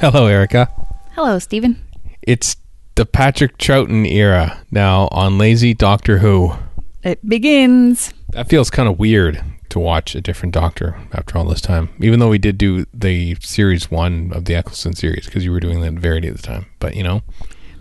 Hello, Erika. Hello, Steven. It's the Patrick Troughton era now on Lazy Doctor Who. It begins. That feels kind of weird to watch a different Doctor after all this time, even though we did do the series one of the Eccleston series because you were doing that Verity at the time. But you know,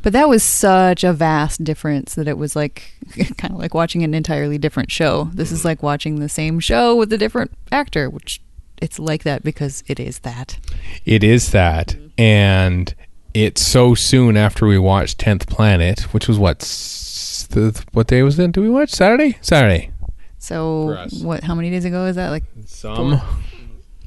But that was such a vast difference that it was like kind of like watching an entirely different show. This is like watching the same show with a different actor, which it's like that because it is that. it is that, and it's so soon after we watched Tenth Planet, which was what s- the, what day was it? Did we watch Saturday? Saturday. So what? How many days ago is that? Like Some.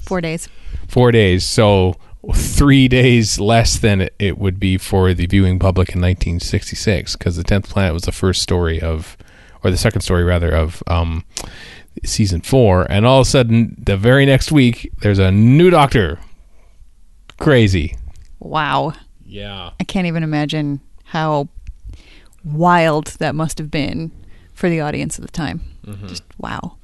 four days. four days. So three days less than it- it would be for the viewing public in 1966, because the Tenth Planet was the first story of, or the second story rather of um, season four, and all of a sudden, the very next week, there's a new Doctor. Crazy. Wow. Yeah. I can't even imagine how wild that must have been for the audience at the time. Just wow.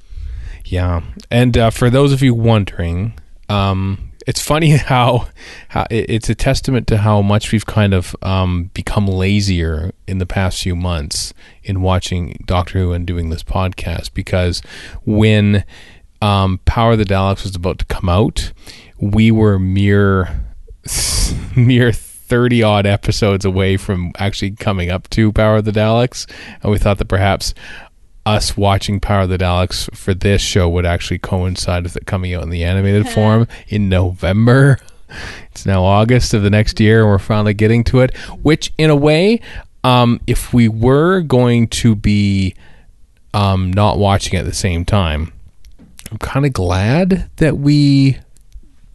Yeah, and uh, for those of you wondering, um, it's funny how how it's a testament to how much we've kind of um, become lazier in the past few months in watching Doctor Who and doing this podcast. Because when um, Power of the Daleks was about to come out, we were mere mere 30 odd episodes away from actually coming up to Power of the Daleks. And we thought that perhaps us watching Power of the Daleks for this show would actually coincide with it coming out in the animated form in November. It's now August of the next year, and we're finally getting to it. Which, in a way, um, if we were going to be um, not watching at the same time, I'm kind of glad that we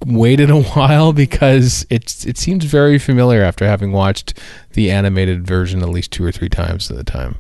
waited a while because it's it seems very familiar after having watched the animated version at least two or three times at the time.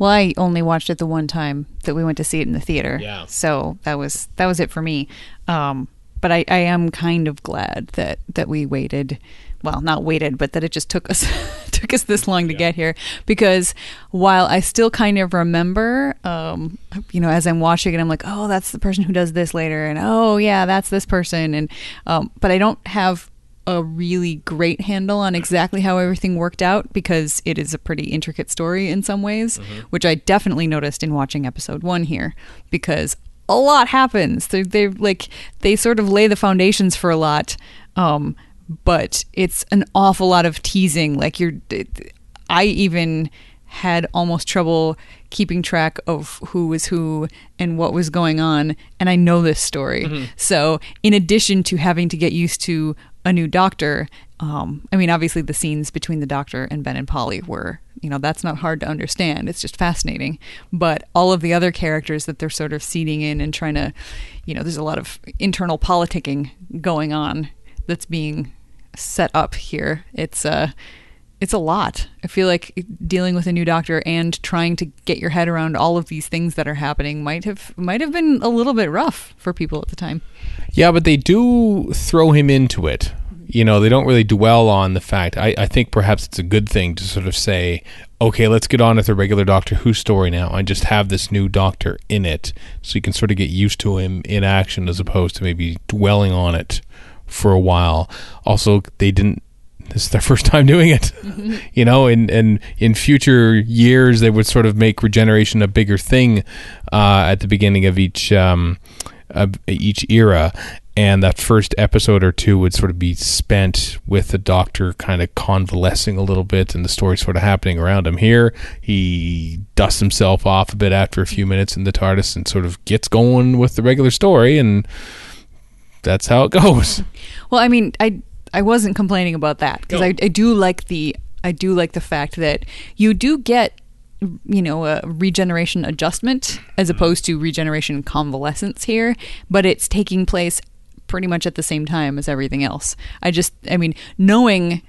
Well, I only watched it the one time that we went to see it in the theater. Yeah. So that was that was it for me. Um, but I, I am kind of glad that that we waited. Well, not waited, but that it just took us took us this long to get here. Because while I still kind of remember, um, you know, as I'm watching it, I'm like, oh, that's the person who does this later, and oh yeah, that's this person, and um, but I don't have a really great handle on exactly how everything worked out because it is a pretty intricate story in some ways, which I definitely noticed in watching episode one here because a lot happens. They they like they sort of lay the foundations for a lot, um, but it's an awful lot of teasing. Like you're, I even had almost trouble keeping track of who was who and what was going on and I know this story. So, in addition to having to get used to a new doctor, um, I mean obviously the scenes between the doctor and Ben and Polly were, you know, that's not hard to understand. It's just fascinating. But all of the other characters that they're sort of seeding in and trying to, you know, there's a lot of internal politicking going on that's being set up here. It's uh it's a lot. I feel like dealing with a new doctor and trying to get your head around all of these things that are happening might have might have been a little bit rough for people at the time. Yeah, but they do throw him into it. You know, they don't really dwell on the fact. I, I think perhaps it's a good thing to sort of say, okay, let's get on with the regular Doctor Who story now and just have this new Doctor in it so you can sort of get used to him in action as opposed to maybe dwelling on it for a while. Also, they didn't. This is their first time doing it, you know. And and in future years, they would sort of make regeneration a bigger thing uh, at the beginning of each um, of each era, and that first episode or two would sort of be spent with the doctor kind of convalescing a little bit and the story sort of happening around him. Here, he dusts himself off a bit after a few minutes in the TARDIS and sort of gets going with the regular story, and that's how it goes. Well, I mean, I I wasn't complaining about that because No. I, I do like the I do like the fact that you do get you know a regeneration adjustment as mm-hmm. opposed to regeneration convalescence here, but it's taking place pretty much at the same time as everything else. I just I mean knowing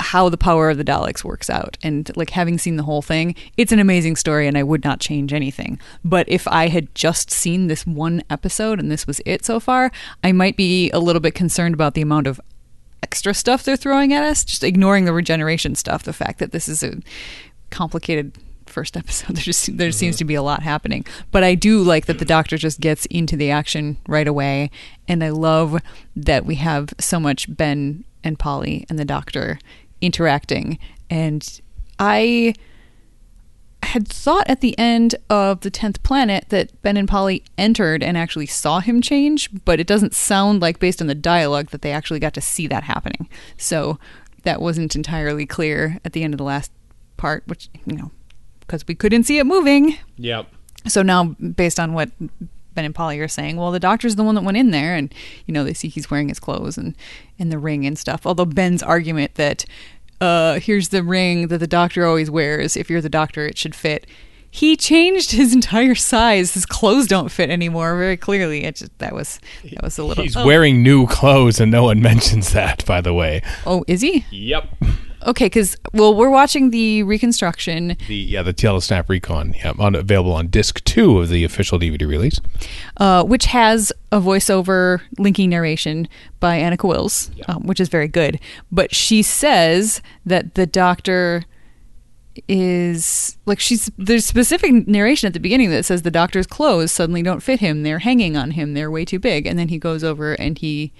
how the power of the Daleks works out and like having seen the whole thing, it's an amazing story and I would not change anything. But if I had just seen this one episode and this was it so far, I might be a little bit concerned about the amount of extra stuff they're throwing at us, just ignoring the regeneration stuff, the fact that this is a complicated first episode. There just there seems mm-hmm. to be a lot happening. But I do like that the doctor just gets into the action right away and I love that we have so much Ben and Polly and the doctor interacting. And I had thought at the end of the 10th planet that Ben and Polly entered and actually saw him change, but it doesn't sound like, based on the dialogue, that they actually got to see that happening. So that wasn't entirely clear at the end of the last part, which, you know, because we couldn't see it moving. Yep. So now, based on what Ben and Polly are saying, well, the doctor's the one that went in there, and you know they see he's wearing his clothes and and the ring and stuff. Although Ben's argument that uh, here's the ring that the doctor always wears. If you're the doctor, it should fit. He changed his entire size. His clothes don't fit anymore. Very clearly, it just that was that was a little. He's oh. wearing new clothes, and no one mentions that. By the way. Oh, is he? Yep. Okay, because well, we're watching the reconstruction. The yeah, the Telesnap Recon, yeah, on, available on disc two of the official DVD release. uh, which has a voiceover linking narration by Anneke Wills, um, which is very good. But she says that the doctor is like she's there's specific narration at the beginning that says the doctor's clothes suddenly don't fit him they're hanging on him they're way too big and then he goes over and he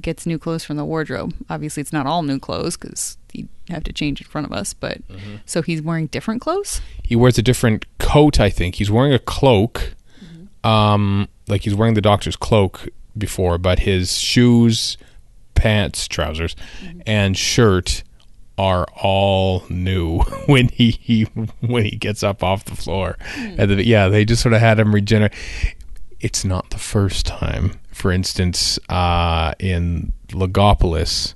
gets new clothes from the wardrobe obviously it's not all new clothes because he'd have to change in front of us but mm-hmm. so he's wearing different clothes He wears a different coat. I think he's wearing a cloak. Mm-hmm. Um, like he's wearing the doctor's cloak before, but his shoes, pants, trousers, mm-hmm. and shirt are all new when he, he when he gets up off the floor. Hmm. And the, yeah, they just sort of had him regenerate. It's not the first time. For instance, uh, in Logopolis,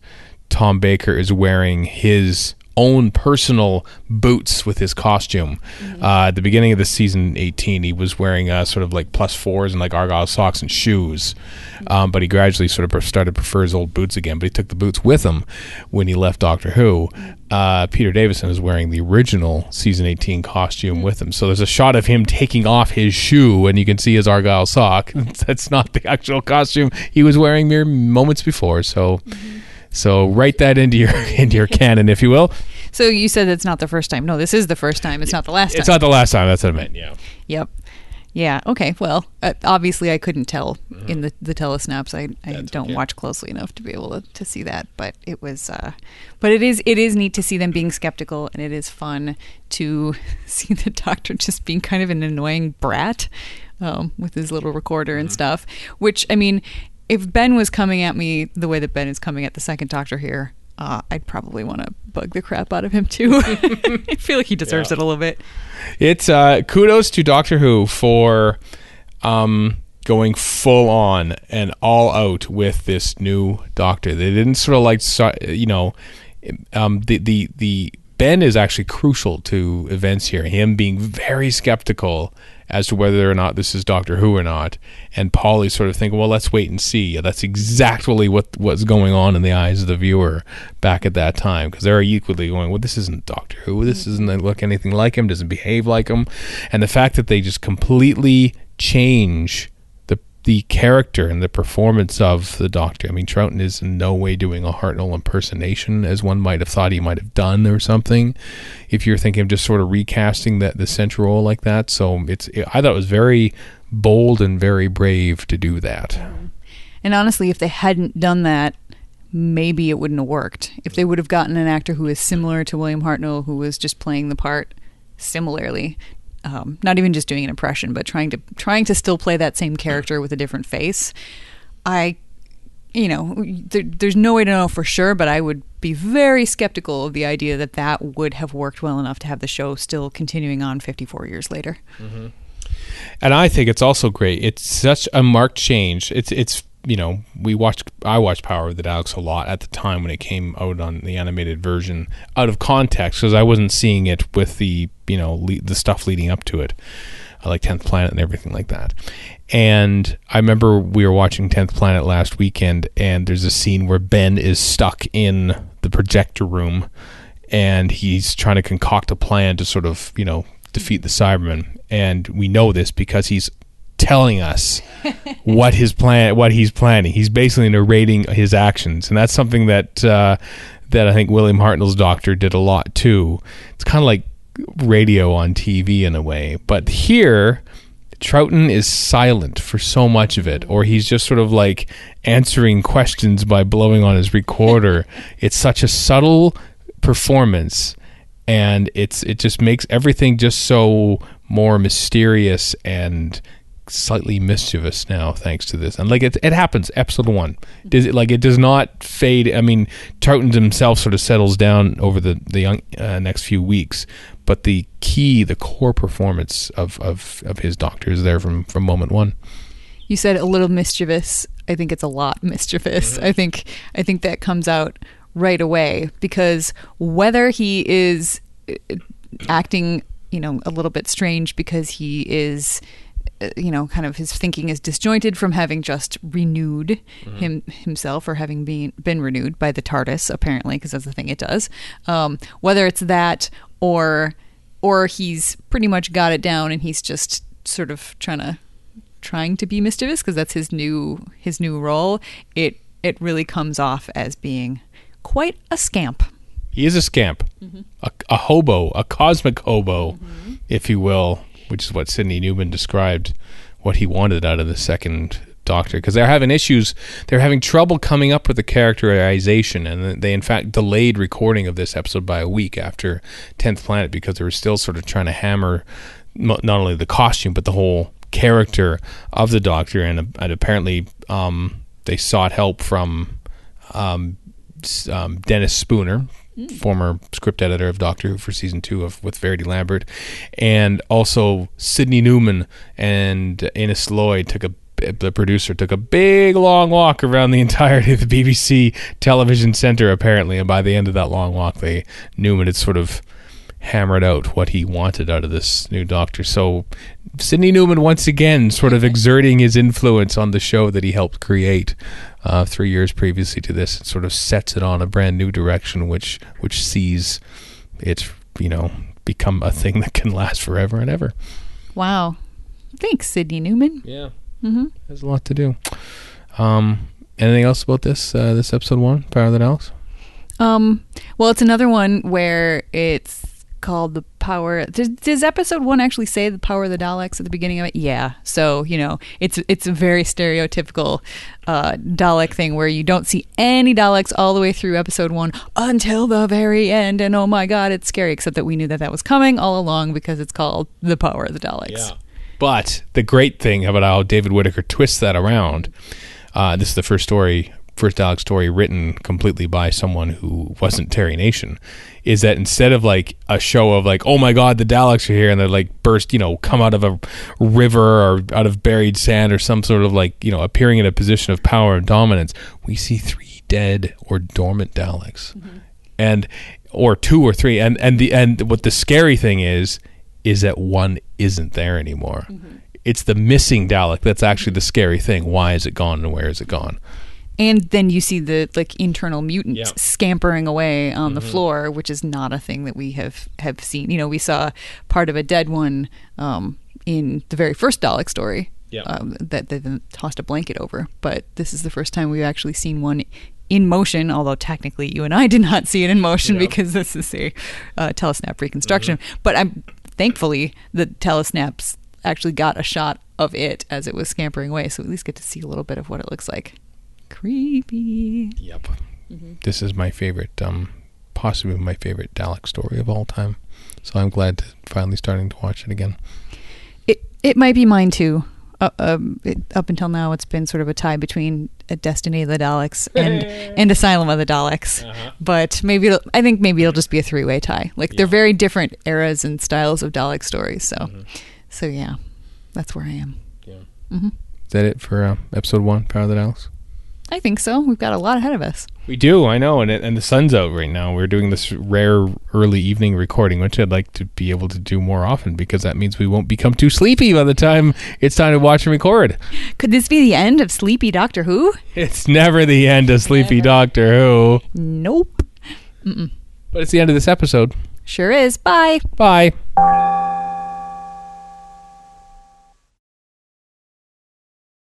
Tom Baker is wearing his own personal boots with his costume. Uh, at the beginning of the season 18, he was wearing uh, sort of like plus fours and like argyle socks and shoes. Um, but he gradually sort of started to prefer his old boots again. But he took the boots with him when he left Doctor Who. Uh, Peter Davison is wearing the original season 18 costume with him. So there's a shot of him taking off his shoe, and you can see his argyle sock. That's not the actual costume he was wearing mere moments before. So. So write that into your into your canon, if you will. so you said it's not the first time no this is the first time it's not the last time. It's time not the last time. That's what I meant. Yeah. Yep. Yeah. Okay. Well, uh, obviously, I couldn't tell in the the telesnaps. I, I That's don't okay. watch closely enough to be able to, to see that. But it was. Uh, but it is it is neat to see them being skeptical, and it is fun to see the doctor just being kind of an annoying brat um, with his little recorder and stuff. Which I mean, if Ben was coming at me the way that Ben is coming at the second Doctor here. Uh, I'd probably want to bug the crap out of him too. I feel like he deserves Yeah. it a little bit. It's uh, kudos to Doctor Who for um, going full on and all out with this new Doctor. They didn't sort of like so- you know um, the the the Ben is actually crucial to events here. Him being very skeptical as to whether or not this is Doctor Who or not, and Polly sort of thinking, "Well, let's wait and see." That's exactly what was going on in the eyes of the viewer back at that time because they're equally going, "Well, this isn't Doctor Who. This mm-hmm. doesn't look anything like him. Doesn't behave like him." And the fact that they just completely change the character and the performance of the Doctor. I mean, Troughton is in no way doing a Hartnell impersonation as one might have thought he might have done or something. If you're thinking of just sort of recasting that the central role like that, so it's I thought it was very bold and very brave to do that. And honestly, if they hadn't done that, maybe it wouldn't have worked. If they would have gotten an actor who is similar to William Hartnell, who was just playing the part similarly, um, not even just doing an impression, but trying to trying to still play that same character with a different face, I, you know, there, there's no way to know for sure, but I would be very skeptical of the idea that that would have worked well enough to have the show still continuing on 54 years later. And I think it's also great. It's such a marked change. It's it's you know we watched I watched Power of the Daleks a lot at the time when it came out on the animated version out of context because I wasn't seeing it with the you know le- the stuff leading up to it. Uh, like Tenth Planet and everything like that. And I remember we were watching Tenth Planet last weekend, and there's a scene where Ben is stuck in the projector room, and he's trying to concoct a plan to sort of you know defeat the Cybermen. And we know this because he's telling us what his plan, what he's planning. He's basically narrating his actions, and that's something that uh, that I think William Hartnell's Doctor did a lot too. It's kind of like radio on TV in a way, but here Troughton is silent for so much of it, or he's just sort of like answering questions by blowing on his recorder. it's such a subtle performance, and it's it just makes everything just so more mysterious and slightly mischievous now thanks to this. And like it, it happens episode one. Does it like it does not fade. I mean Troughton himself sort of settles down over the the young, uh, next few weeks but the key the core performance of of of his doctor is there from from moment one. You said a little mischievous. I think it's a lot mischievous. I think I think that comes out right away because whether he is uh, acting, you know, a little bit strange because he is Uh, you know, kind of his thinking is disjointed from having just renewed mm-hmm. him himself or having been been renewed by the TARDIS apparently because that's the thing it does. Um, whether it's that or or he's pretty much got it down and he's just sort of trying to trying to be mischievous because that's his new his new role. It it really comes off as being quite a scamp. he is a scamp mm-hmm. a, a hobo a cosmic hobo mm-hmm. if you will which is what sidney newman described what he wanted out of the second doctor because they're having issues. They're having trouble coming up with the characterization and they in fact delayed recording of this episode by a week after 10th planet because they were still sort of trying to hammer not only the costume but the whole character of the doctor and, and apparently um, they sought help from um, um, Dennis Spooner, former script editor of Doctor Who for season two of with Verity Lambert, and also Sidney Newman and Innes Lloyd took a the producer took a big long walk around the entirety of the BBC television center apparently and by the end of that long walk they Newman had sort of hammered out what he wanted out of this new doctor. So Sidney Newman once again sort of exerting his influence on the show that he helped create uh, three years previously to this. And sort of sets it on a brand new direction which which sees it you know become a thing that can last forever and ever. Wow. Thanks, Sidney Newman. yeah. Mm-hmm. there's a lot to do. Um anything else about this uh, this episode one Power of the Daleks Um, well, it's another one where it's called the power. Does, does episode one actually say the power of the Daleks at the beginning of it? Yeah. So you know, it's it's a very stereotypical uh, Dalek thing where you don't see any Daleks all the way through episode one until the very end, and oh my god, it's scary. Except that we knew that that was coming all along because it's called the power of the Daleks. Yeah. But the great thing about how David Whitaker twists that around, uh, this is the first story, first Dalek story written completely by someone who wasn't Terry Nation, is that instead of like a show of like, oh my God, the Daleks are here, and they're like burst, you know, come out of a river or out of buried sand or some sort of like, you know, appearing in a position of power and dominance, we see three dead or dormant Daleks. Mm-hmm. And or two or three and and the and what the scary thing is is that one isn't there anymore. Mm-hmm. It's the missing Dalek that's actually the scary thing. Why is it gone and where is it gone? And then you see the like internal mutants Yeah. Mm-hmm. scampering away on the floor, which is not a thing that we have have seen. You know, we saw part of a dead one um, in the very first Dalek story. Yeah. Um, that they then tossed a blanket over, but this is the first time we've actually seen one in motion. Although technically, you and I did not see it in motion because this is a uh, telesnap reconstruction. Mm-hmm. But I'm thankfully the telesnaps actually got a shot of it as it was scampering away, so at least get to see a little bit of what it looks like. Creepy. Yep. This is my favorite, um, possibly my favorite Dalek story of all time. So I'm glad to finally starting to watch it again. It it might be mine too. Uh, um, it, up until now, it's been sort of a tie between a Destiny of the Daleks and and Asylum of the Daleks. But maybe it'll, I think maybe it'll just be a three way tie. Like they're very different eras and styles of Dalek stories. So so yeah, that's where I am. Yeah. Is that it for uh, episode one, Power of the Daleks? I think so. We've got a lot ahead of us. We do, I know, and it, and the sun's out right now. We're doing this rare early evening recording, which I'd like to be able to do more often because that means we won't become too sleepy by the time it's time to watch and record. Could this be the end of Sleepy Doctor Who? It's never the end of Sleepy Doctor Who, Nope. but it's the end of this episode. Sure is. Bye. Bye.